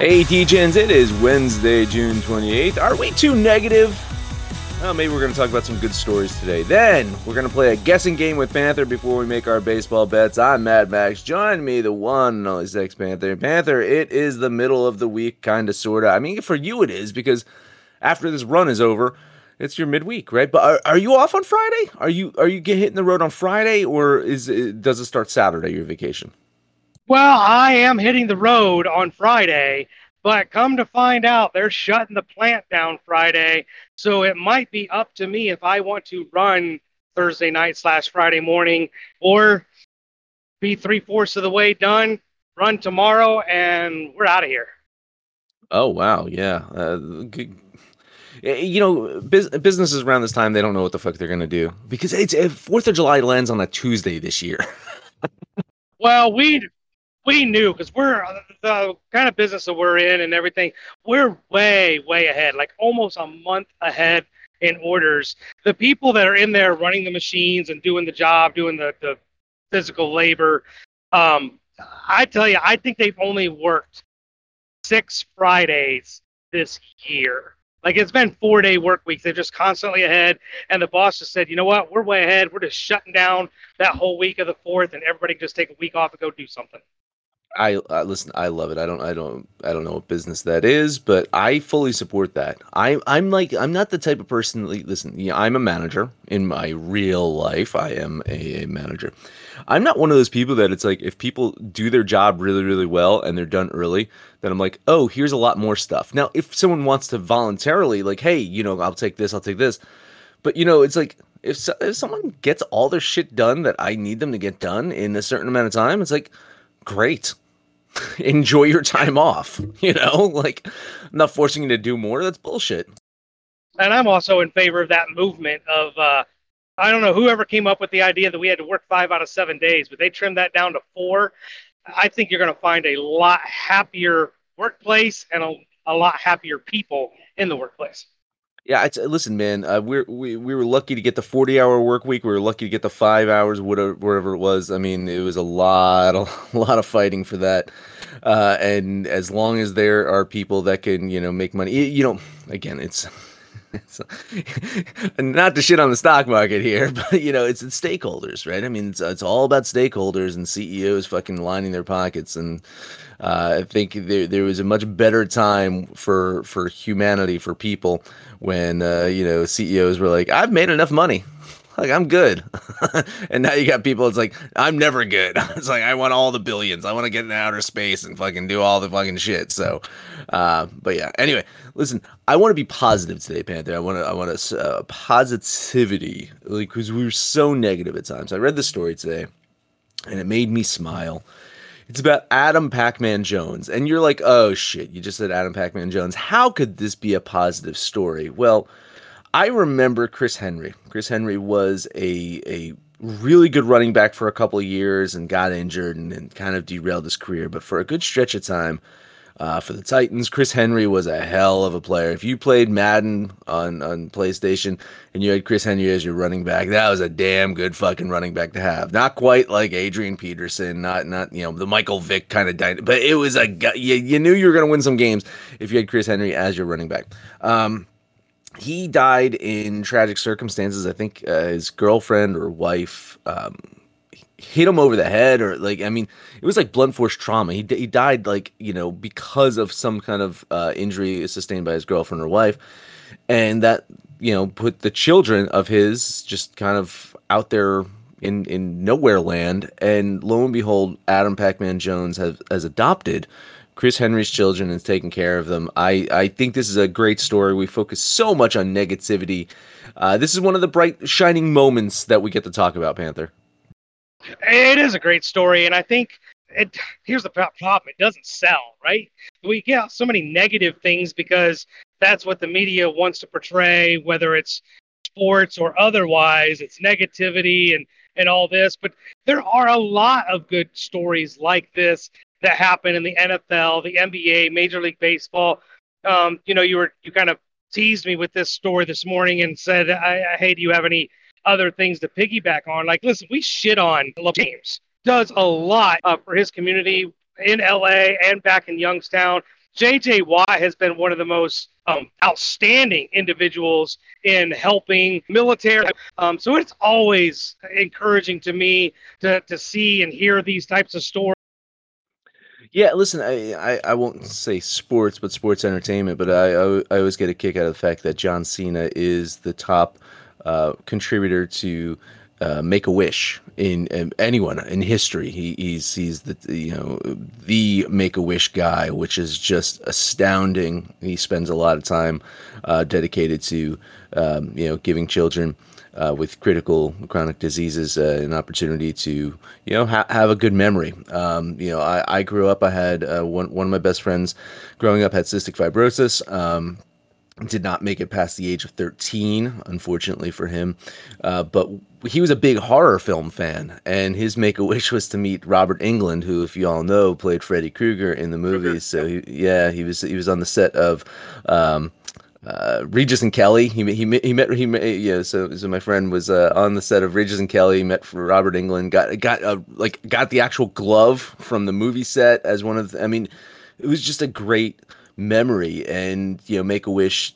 Hey, Degens, it is Wednesday, June 28th. Are we too negative? Well, maybe we're going to talk about some good stories today. Then, we're going to play a guessing game with Panther before we make our baseball bets. I'm Mad Max. Join me, the one and only Sex Panther. Panther, it is the middle of the week, kind of, sort of. I mean, for you it is, because after this run is over, it's your midweek, right? But are, are you off on Friday? Are you are you get hitting the road on Friday, or is it, does it start Saturday, your vacation? Well, I am hitting the road on Friday, but come to find out, they're shutting the plant down Friday. So it might be up to me if I want to run Thursday night slash Friday morning or be three fourths of the way done, run tomorrow, and we're out of here. Oh, wow. Yeah. Uh, good. You know, businesses around this time, they don't know what the fuck they're going to do because it's Fourth of July lands on a Tuesday this year. well, we we knew because we're uh, the kind of business that we're in and everything. We're way, way ahead, like almost a month ahead in orders. The people that are in there running the machines and doing the job, doing the, the physical labor, um, I tell you, I think they've only worked six Fridays this year. Like it's been four day work weeks. They're just constantly ahead. And the boss just said, you know what? We're way ahead. We're just shutting down that whole week of the fourth, and everybody can just take a week off and go do something. I, I listen. I love it. I don't. I don't. I don't know what business that is, but I fully support that. I, I'm like. I'm not the type of person. Like, listen. I'm a manager in my real life. I am a, a manager. I'm not one of those people that it's like if people do their job really, really well and they're done early, then I'm like, oh, here's a lot more stuff. Now, if someone wants to voluntarily, like, hey, you know, I'll take this, I'll take this, but you know, it's like if so, if someone gets all their shit done that I need them to get done in a certain amount of time, it's like great. Enjoy your time off. You know, like I'm not forcing you to do more. That's bullshit. And I'm also in favor of that movement of uh I don't know whoever came up with the idea that we had to work five out of seven days, but they trimmed that down to four. I think you're going to find a lot happier workplace and a, a lot happier people in the workplace. Yeah, listen, man. Uh, we're we, we were lucky to get the forty hour work week. We were lucky to get the five hours, whatever, whatever it was. I mean, it was a lot, a lot of fighting for that. Uh, and as long as there are people that can, you know, make money, you know, again, it's. not to shit on the stock market here, but you know, it's, it's stakeholders, right? I mean, it's, it's all about stakeholders and CEOs fucking lining their pockets and uh, I think there there was a much better time for for humanity for people when uh, you know CEOs were like, I've made enough money. Like I'm good, and now you got people. It's like I'm never good. It's like I want all the billions. I want to get in outer space and fucking do all the fucking shit. So, uh, but yeah. Anyway, listen. I want to be positive today, Panther. I want to. I want to uh, positivity, like because we were so negative at times. I read the story today, and it made me smile. It's about Adam Pac Man Jones. And you're like, oh shit, you just said Adam Pac Man Jones. How could this be a positive story? Well, I remember Chris Henry. Chris Henry was a, a really good running back for a couple of years and got injured and, and kind of derailed his career. But for a good stretch of time, uh, for the Titans, Chris Henry was a hell of a player. If you played Madden on, on PlayStation and you had Chris Henry as your running back, that was a damn good fucking running back to have. Not quite like Adrian Peterson, not not you know the Michael Vick kind of, dy- but it was a you, you knew you were going to win some games if you had Chris Henry as your running back. Um, he died in tragic circumstances. I think uh, his girlfriend or wife um, hit him over the head or like i mean it was like blunt force trauma. He, he died like you know because of some kind of uh, injury sustained by his girlfriend or wife. And that you know, put the children of his just kind of out there in in nowhere land, and lo and behold, Adam Pac-Man Jones has has adopted Chris Henry's children and taking care of them. I I think this is a great story. We focus so much on negativity. Uh, this is one of the bright shining moments that we get to talk about, Panther. It is a great story, and I think it. Here's the problem: it doesn't sell, right? We get so many negative things because that's what the media wants to portray, whether it's sports or otherwise. It's negativity and and all this, but there are a lot of good stories like this that happen in the NFL, the NBA, Major League Baseball. Um, you know, you were you kind of teased me with this story this morning and said, I, I, "Hey, do you have any other things to piggyback on?" Like, listen, we shit on James. Does a lot uh, for his community in LA and back in Youngstown. JJ Watt has been one of the most um, outstanding individuals in helping military. Um, so it's always encouraging to me to, to see and hear these types of stories. Yeah, listen, I, I, I, won't say sports, but sports entertainment. But I, I, I always get a kick out of the fact that John Cena is the top uh, contributor to uh, Make a Wish in, in, anyone in history. He, he's he's the you know the Make a Wish guy, which is just astounding. He spends a lot of time uh, dedicated to um, you know giving children uh, with critical chronic diseases uh, an opportunity to you know ha- have a good memory. Um, you know, I, I grew up. I had uh, one one of my best friends growing up had cystic fibrosis. Um, did not make it past the age of 13 unfortunately for him uh, but he was a big horror film fan and his make-a-wish was to meet robert Englund, who if you all know played freddy krueger in the movies so he, yeah he was he was on the set of um, uh, Regis and Kelly. He he he met he met yeah. So so my friend was uh, on the set of Regis and Kelly. Met for Robert Englund. Got got uh, like got the actual glove from the movie set as one of. The, I mean, it was just a great memory and you know make a wish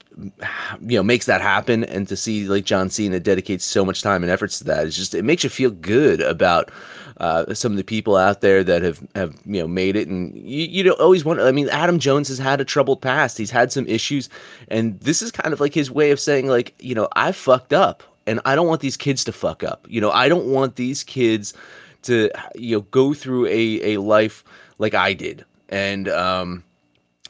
you know makes that happen and to see like john cena dedicate so much time and efforts to that it's just it makes you feel good about uh, some of the people out there that have have you know made it, and you you don't always want. I mean, Adam Jones has had a troubled past. He's had some issues, and this is kind of like his way of saying, like, you know, I fucked up, and I don't want these kids to fuck up. You know, I don't want these kids to you know go through a a life like I did, and um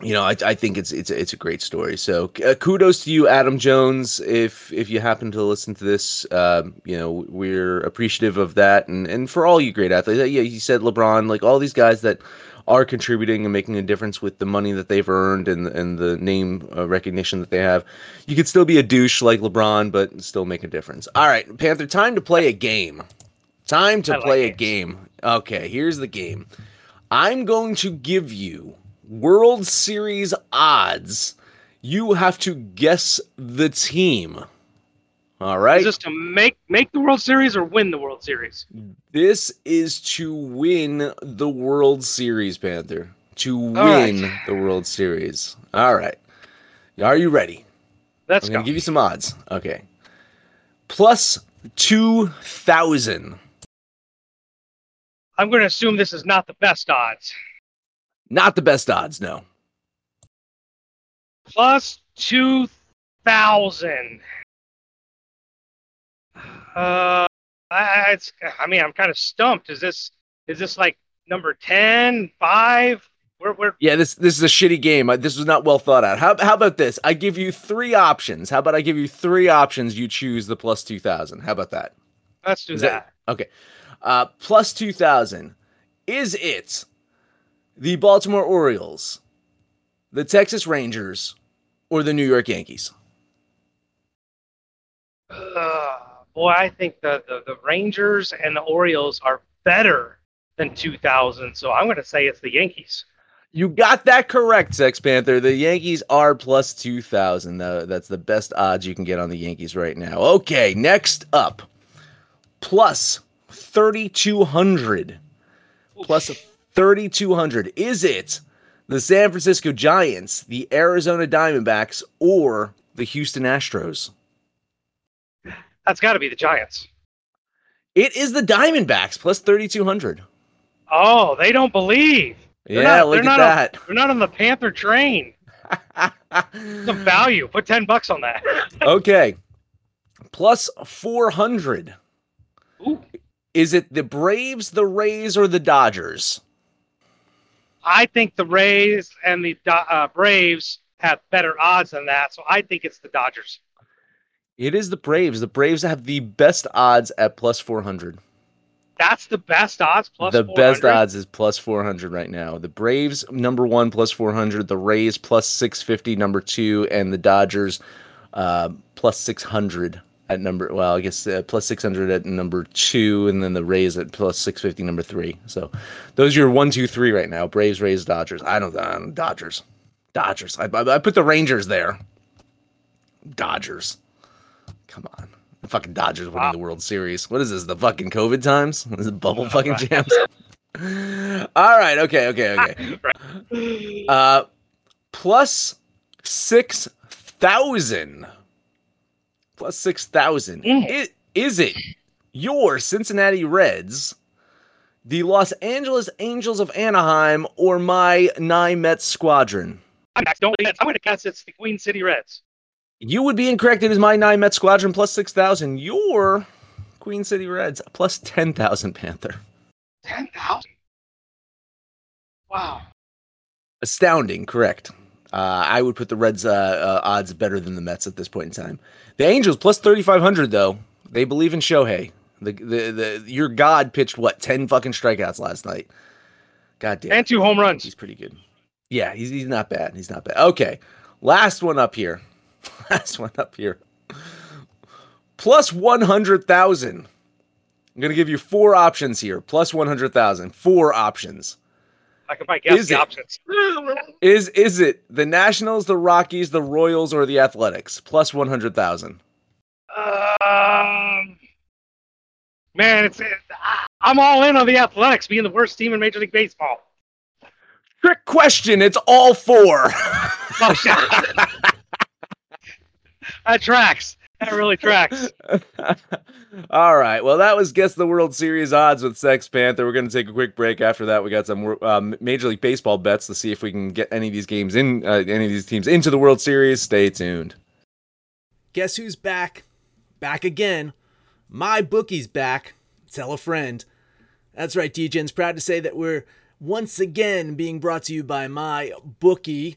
you know, I, I think it's it's it's a great story. So uh, kudos to you, Adam Jones. If if you happen to listen to this, uh, you know we're appreciative of that, and and for all you great athletes. Yeah, you said LeBron, like all these guys that are contributing and making a difference with the money that they've earned and and the name uh, recognition that they have. You could still be a douche like LeBron, but still make a difference. All right, Panther, time to play a game. Time to play a game. Okay, here's the game. I'm going to give you World Series odds, you have to guess the team. All right. Is this to make make the World Series or win the World Series? This is to win the World Series, Panther. To win right. the World Series. All right. Are you ready? Let's I'm go. Gonna give you some odds. Okay. Plus two thousand. I'm going to assume this is not the best odds. Not the best odds, no. Plus 2,000. Uh, I, it's, I mean, I'm kind of stumped. Is this is this like number 10, 5? We're, we're... Yeah, this this is a shitty game. This was not well thought out. How, how about this? I give you three options. How about I give you three options? You choose the plus 2,000. How about that? Let's do that. that. Okay. Uh, plus 2,000. Is it the Baltimore Orioles, the Texas Rangers, or the New York Yankees? Uh, boy, I think the, the, the Rangers and the Orioles are better than 2000, so I'm going to say it's the Yankees. You got that correct, Sex Panther. The Yankees are plus 2,000. That's the best odds you can get on the Yankees right now. Okay, next up plus 3,200. Plus 3,200. Is it the San Francisco Giants, the Arizona Diamondbacks, or the Houston Astros? That's got to be the Giants. It is the Diamondbacks plus 3,200. Oh, they don't believe. They're yeah, not, look at that. On, they're not on the Panther train. Some value. Put 10 bucks on that. okay. plus 400. Ooh. Is it the Braves, the Rays, or the Dodgers? I think the Rays and the uh, Braves have better odds than that, so I think it's the Dodgers. It is the Braves. The Braves have the best odds at plus 400. That's the best odds. Plus the 400? best odds is plus 400 right now. The Braves, number one, plus 400. The Rays, plus 650, number two. And the Dodgers, uh, plus 600 at number, well, I guess uh, plus 600 at number two. And then the Rays at plus 650, number three. So those are your one, two, three right now Braves, Rays, Dodgers. I don't know. Dodgers. Dodgers. I, I, I put the Rangers there. Dodgers. Come on. The fucking Dodgers winning Wow. the World Series. What is this? The fucking COVID times? This is bubble fucking champs. All right. Okay. Okay. Okay. Uh, plus six thousand. Plus six thousand. Mm. Is, is it your Cincinnati Reds, the Los Angeles Angels of Anaheim, or my nine Mets squadron? I'm not- don't. I'm going to guess it's the Queen City Reds. You would be incorrect. It is my nine Met squadron plus six thousand. Your Queen City Reds plus ten thousand Panther. Ten thousand. Wow. Astounding, correct. Uh, I would put the Reds' uh, uh, odds better than the Mets at this point in time. The Angels plus thirty five hundred though. They believe in Shohei. The, the the your god pitched what ten fucking strikeouts last night. God damn, And two home runs. he's pretty good. Yeah, he's he's not bad. He's not bad. Okay, last one up here. Last one up here. Plus one hundred thousand. I'm gonna give you four options here. Plus one hundred thousand. Four options. I can probably guess Is the it? options. Is is it the Nationals, the Rockies, the Royals, or the Athletics? Plus one hundred thousand. Um, man, it's it, I'm all in on the Athletics being the worst team in Major League Baseball. Trick question. It's all four. Oh, shit. that tracks. That really tracks. all right. Well, that was guess the World Series odds with Sex Panther. We're going to take a quick break. After that, we got some um, Major League Baseball bets to see if we can get any of these games in, uh, any of these teams into the World Series. Stay tuned. Guess who's back? Back again. My bookie's back. Tell a friend. That's right, DJ's proud to say that we're once again being brought to you by my bookie.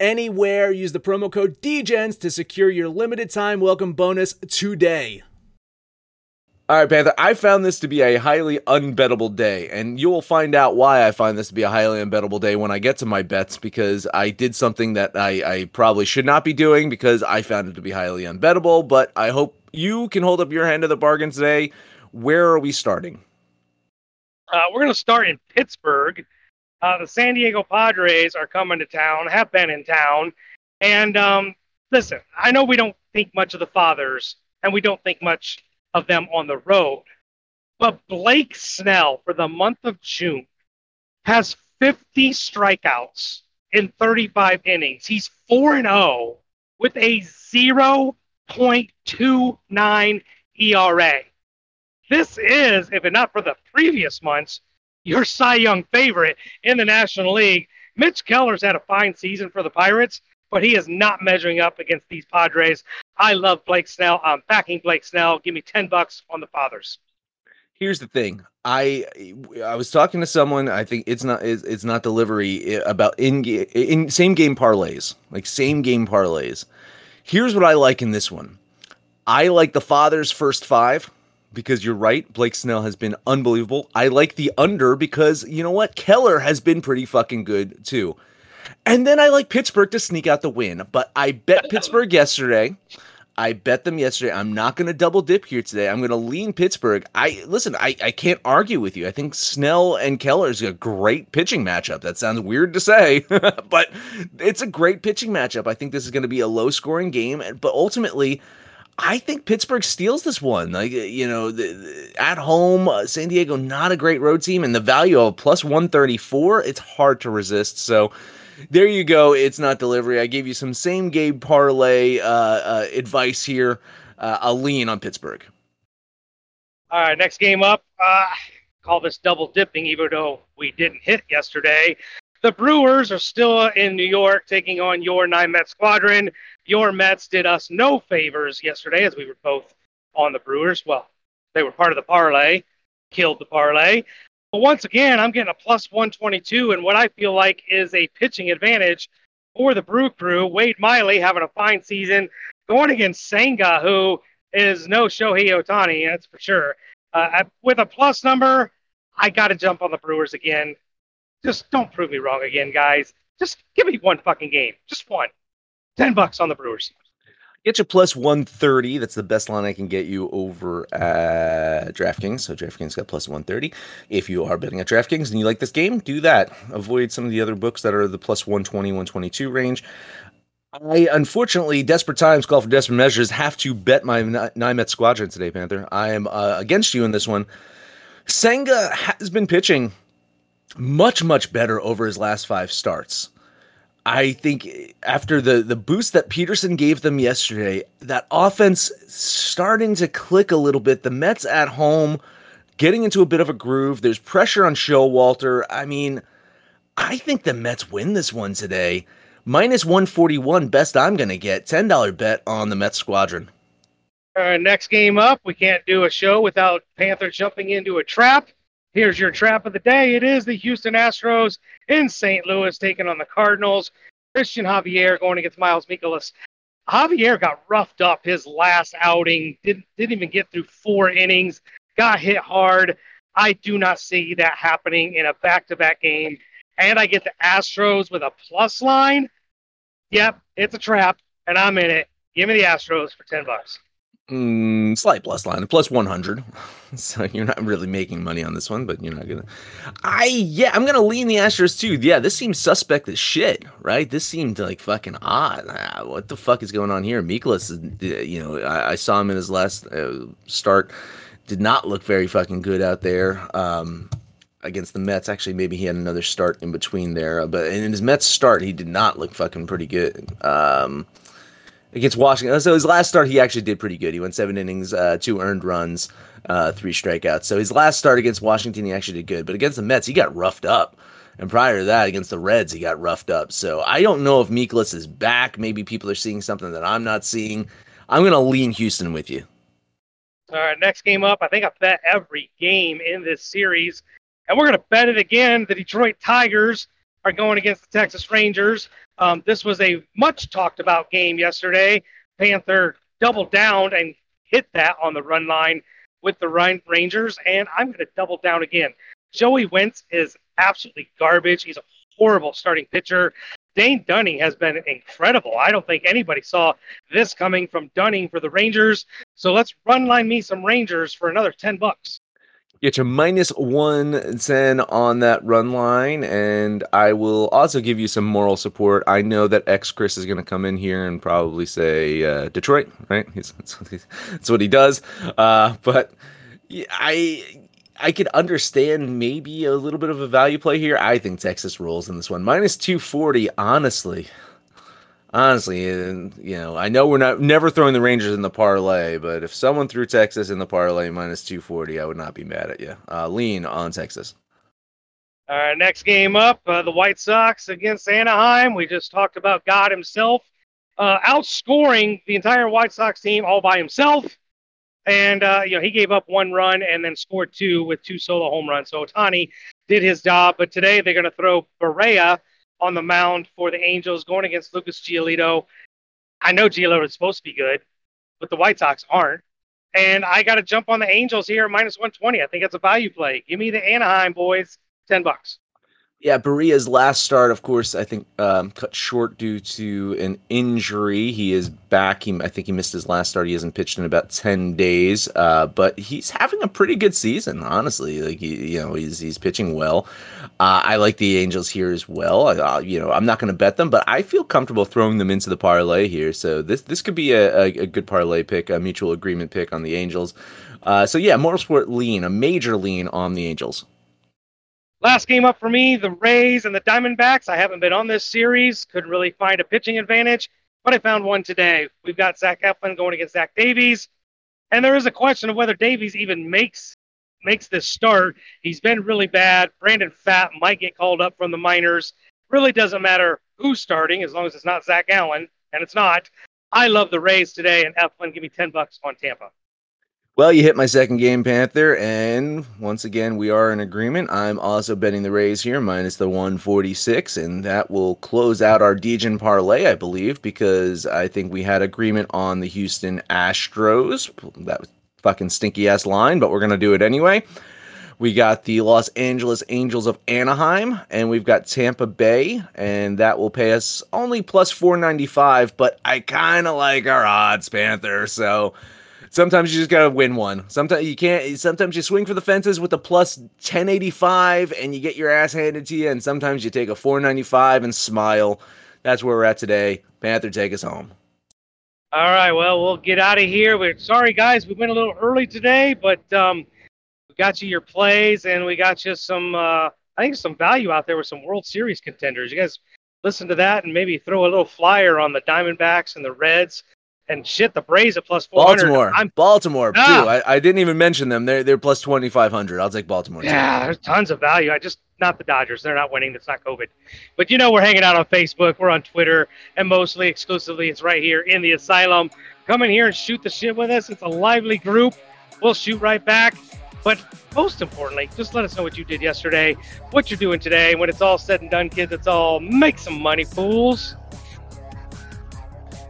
anywhere. Use the promo code DEGENS to secure your limited time welcome bonus today. All right, Panther. I found this to be a highly unbettable day, and you will find out why I find this to be a highly unbettable day when I get to my bets because I did something that I, I probably should not be doing because I found it to be highly unbettable. But I hope you can hold up your hand of the bargain today. Where are we starting? Uh, we're going to start in Pittsburgh. Uh, the San Diego Padres are coming to town, have been in town. And um, listen, I know we don't think much of the Fathers, and we don't think much of them on the road. But Blake Snell, for the month of June, has 50 strikeouts in 35 innings. He's 4 and 0 with a 0.29 ERA. This is, if not for the previous months, your Cy Young favorite in the National League. Mitch Keller's had a fine season for the Pirates, but he is not measuring up against these Padres. I love Blake Snell. I'm backing Blake Snell. Give me 10 bucks on the Fathers. Here's the thing. I I was talking to someone. I think it's not it's, it's not delivery uh, about in in same game parlays, like same game parlays. Here's what I like in this one. I like the father's first five because you're right. Blake Snell has been unbelievable. I like the under because you know what? Keller has been pretty fucking good too. And then I like Pittsburgh to sneak out the win. But I bet Pittsburgh yesterday. I bet them yesterday. I'm not going to double dip here today. I'm going to lean Pittsburgh. I listen. I, I can't argue with you. I think Snell and Keller is a great pitching matchup. That sounds weird to say, but it's a great pitching matchup. I think this is going to be a low scoring game, but ultimately, I think Pittsburgh steals this one. Like you know, the, the, at home, uh, San Diego not a great road team, and the value of plus one thirty four, it's hard to resist. So there you go. It's not delivery. I gave you some same game parlay uh, uh, advice here. Uh, I'll lean on Pittsburgh. All right, next game up. Uh, call this double dipping, even though we didn't hit yesterday. The Brewers are still in New York, taking on your nine Met squadron. Your Mets did us no favors yesterday, as we were both on the Brewers. Well, they were part of the parlay, killed the parlay. But once again, I'm getting a plus 122 and what I feel like is a pitching advantage for the Brew Crew. Wade Miley having a fine season, going against Senga, who is no Shohei Ohtani, that's for sure. Uh, with a plus number, I got to jump on the Brewers again. Just don't prove me wrong again, guys. Just give me one fucking game. Just one. 10 bucks on the Brewers. Get you plus 130. That's the best line I can get you over at DraftKings. So DraftKings got plus 130. If you are betting at DraftKings and you like this game, do that. Avoid some of the other books that are the plus 120, 122 range. I unfortunately, desperate times call for desperate measures. Have to bet my nine Met squadron today, Panther. I am uh, against you in this one. Senga has been pitching much, much better over his last five starts. I think after the the boost that Peterson gave them yesterday, that offense starting to click a little bit. The Mets at home getting into a bit of a groove. There's pressure on Showalter. I mean, I think the Mets win this one today. Minus 141, best I'm going to get. $10 bet on the Mets squadron. Uh, next game up, we can't do a show without Panther jumping into a trap. Here's your trap of the day. It is the Houston Astros in St. Louis taking on the Cardinals. Cristian Javier going against Miles Mikolas. Javier got roughed up his last outing. Didn't didn't even get through four innings. Got hit hard. I do not see that happening in a back-to-back game. And I get the Astros with a plus line. Yep, it's a trap, and I'm in it. Give me the Astros for ten bucks. Mm, slight plus line, plus 100. So you're not really making money on this one, but you're not gonna. I yeah, I'm gonna lean the Astros too. Yeah, this seems suspect as shit, right? This seemed like fucking odd. Ah, what the fuck is going on here? Mikolas, uh, you know, I, I saw him in his last uh, start. Did not look very fucking good out there. Um, against the Mets. Actually, maybe he had another start in between there, but in his Mets start, he did not look fucking pretty good. Um, against Washington. So his last start, he actually did pretty good. He went seven innings, uh, two earned runs, uh, three strikeouts. So his last start against Washington, he actually did good. But against the Mets, he got roughed up. And prior to that, against the Reds, he got roughed up. So I don't know if Mikolas is back. Maybe people are seeing something that I'm not seeing. I'm going to lean Houston with you. All right, next game up. I think I bet every game in this series. And we're going to bet it again. The Detroit Tigers are going against the Texas Rangers. Um, this was a much talked about game yesterday. Panther doubled down and hit that on the run line with the Rangers, and I'm going to double down again. Joey Wentz is absolutely garbage. He's a horrible starting pitcher. Dane Dunning has been incredible. I don't think anybody saw this coming from Dunning for the Rangers. So let's run line me some Rangers for another 10 bucks. Get you minus 110 on that run line, and I will also give you some moral support. I know that X Chris is going to come in here and probably say uh, Detroit, right? He's, that's, what that's, what he does. Uh, but I I could understand maybe a little bit of a value play here. I think Texas rolls in this one. Minus 240, honestly honestly, and you know, I know we're not never throwing the Rangers in the parlay, but if someone threw Texas in the parlay minus 240, I would not be mad at you. Uh, lean on Texas. All right, next game up, uh, the White Sox against Anaheim. We just talked about God himself uh, outscoring the entire White Sox team all by himself. And, uh, you know, he gave up one run and then scored two with two solo home runs. So Ohtani did his job. But today they're going to throw Barria on the mound for the Angels going against Lucas Giolito. I know Giolito is supposed to be good. but the White Sox aren't. And I got to jump on the Angels here minus 120. I think it's a value play. Give me the Anaheim boys, 10 bucks. Yeah, Barria's last start, of course, I think um, cut short due to an injury. He is back. He, I think he missed his last start. He hasn't pitched in about ten days, uh, but he's having a pretty good season. Honestly, like he, you know, he's he's pitching well. Uh, I like the Angels here as well. Uh, you know, I'm not going to bet them, but I feel comfortable throwing them into the parlay here. So this this could be a, a, a good parlay pick, a mutual agreement pick on the Angels. Uh, so yeah, motorsport lean, a major lean on the Angels. Last game up for me, the Rays and the Diamondbacks. I haven't been on this series, couldn't really find a pitching advantage, but I found one today. We've got Zach Eflin going against Zach Davies, and there is a question of whether Davies even makes makes this start. He's been really bad. Brandon Pfaadt might get called up from the minors. Really doesn't matter who's starting as long as it's not Zac Gallen, and it's not. I love the Rays today, and Eflin, give me 10 bucks on Tampa. Well, you hit my second game, Panther, and once again, we are in agreement. I'm also betting the Rays here, minus the 146, and that will close out our Degen parlay, I believe, because I think we had agreement on the Houston Astros. That was fucking stinky ass line, but we're to do it anyway. We got the Los Angeles Angels of Anaheim, and we've got Tampa Bay, and that will pay us only plus 495, but I kind of like our odds, Panther, so sometimes you just gotta win one. Sometimes you can't. Sometimes you swing for the fences with a plus ten eighty five, and you get your ass handed to you. And sometimes you take a four ninety five and smile. That's where we're at today. Panther, take us home. All right. Well, we'll get out of here. We're sorry, guys. We went a little early today, but um, we got you your plays, and we got you some. Uh, I think some value out there with some World Series contenders. You guys listen to that and maybe throw a little flyer on the Diamondbacks and the Reds and shit, the Braves at plus four hundred. Baltimore, I'm Baltimore ah. too. I, I didn't even mention them. They're they're plus twenty five hundred. I'll take Baltimore. Yeah, too. there's tons of value. I just not the Dodgers. They're not winning. That's not COVID. But you know, we're hanging out on Facebook. We're on Twitter, and mostly exclusively, it's right here in the asylum. Come in here and shoot the shit with us. It's a lively group. We'll shoot right back. But most importantly, just let us know what you did yesterday, what you're doing today. When it's all said and done, kids, it's all make some money, fools.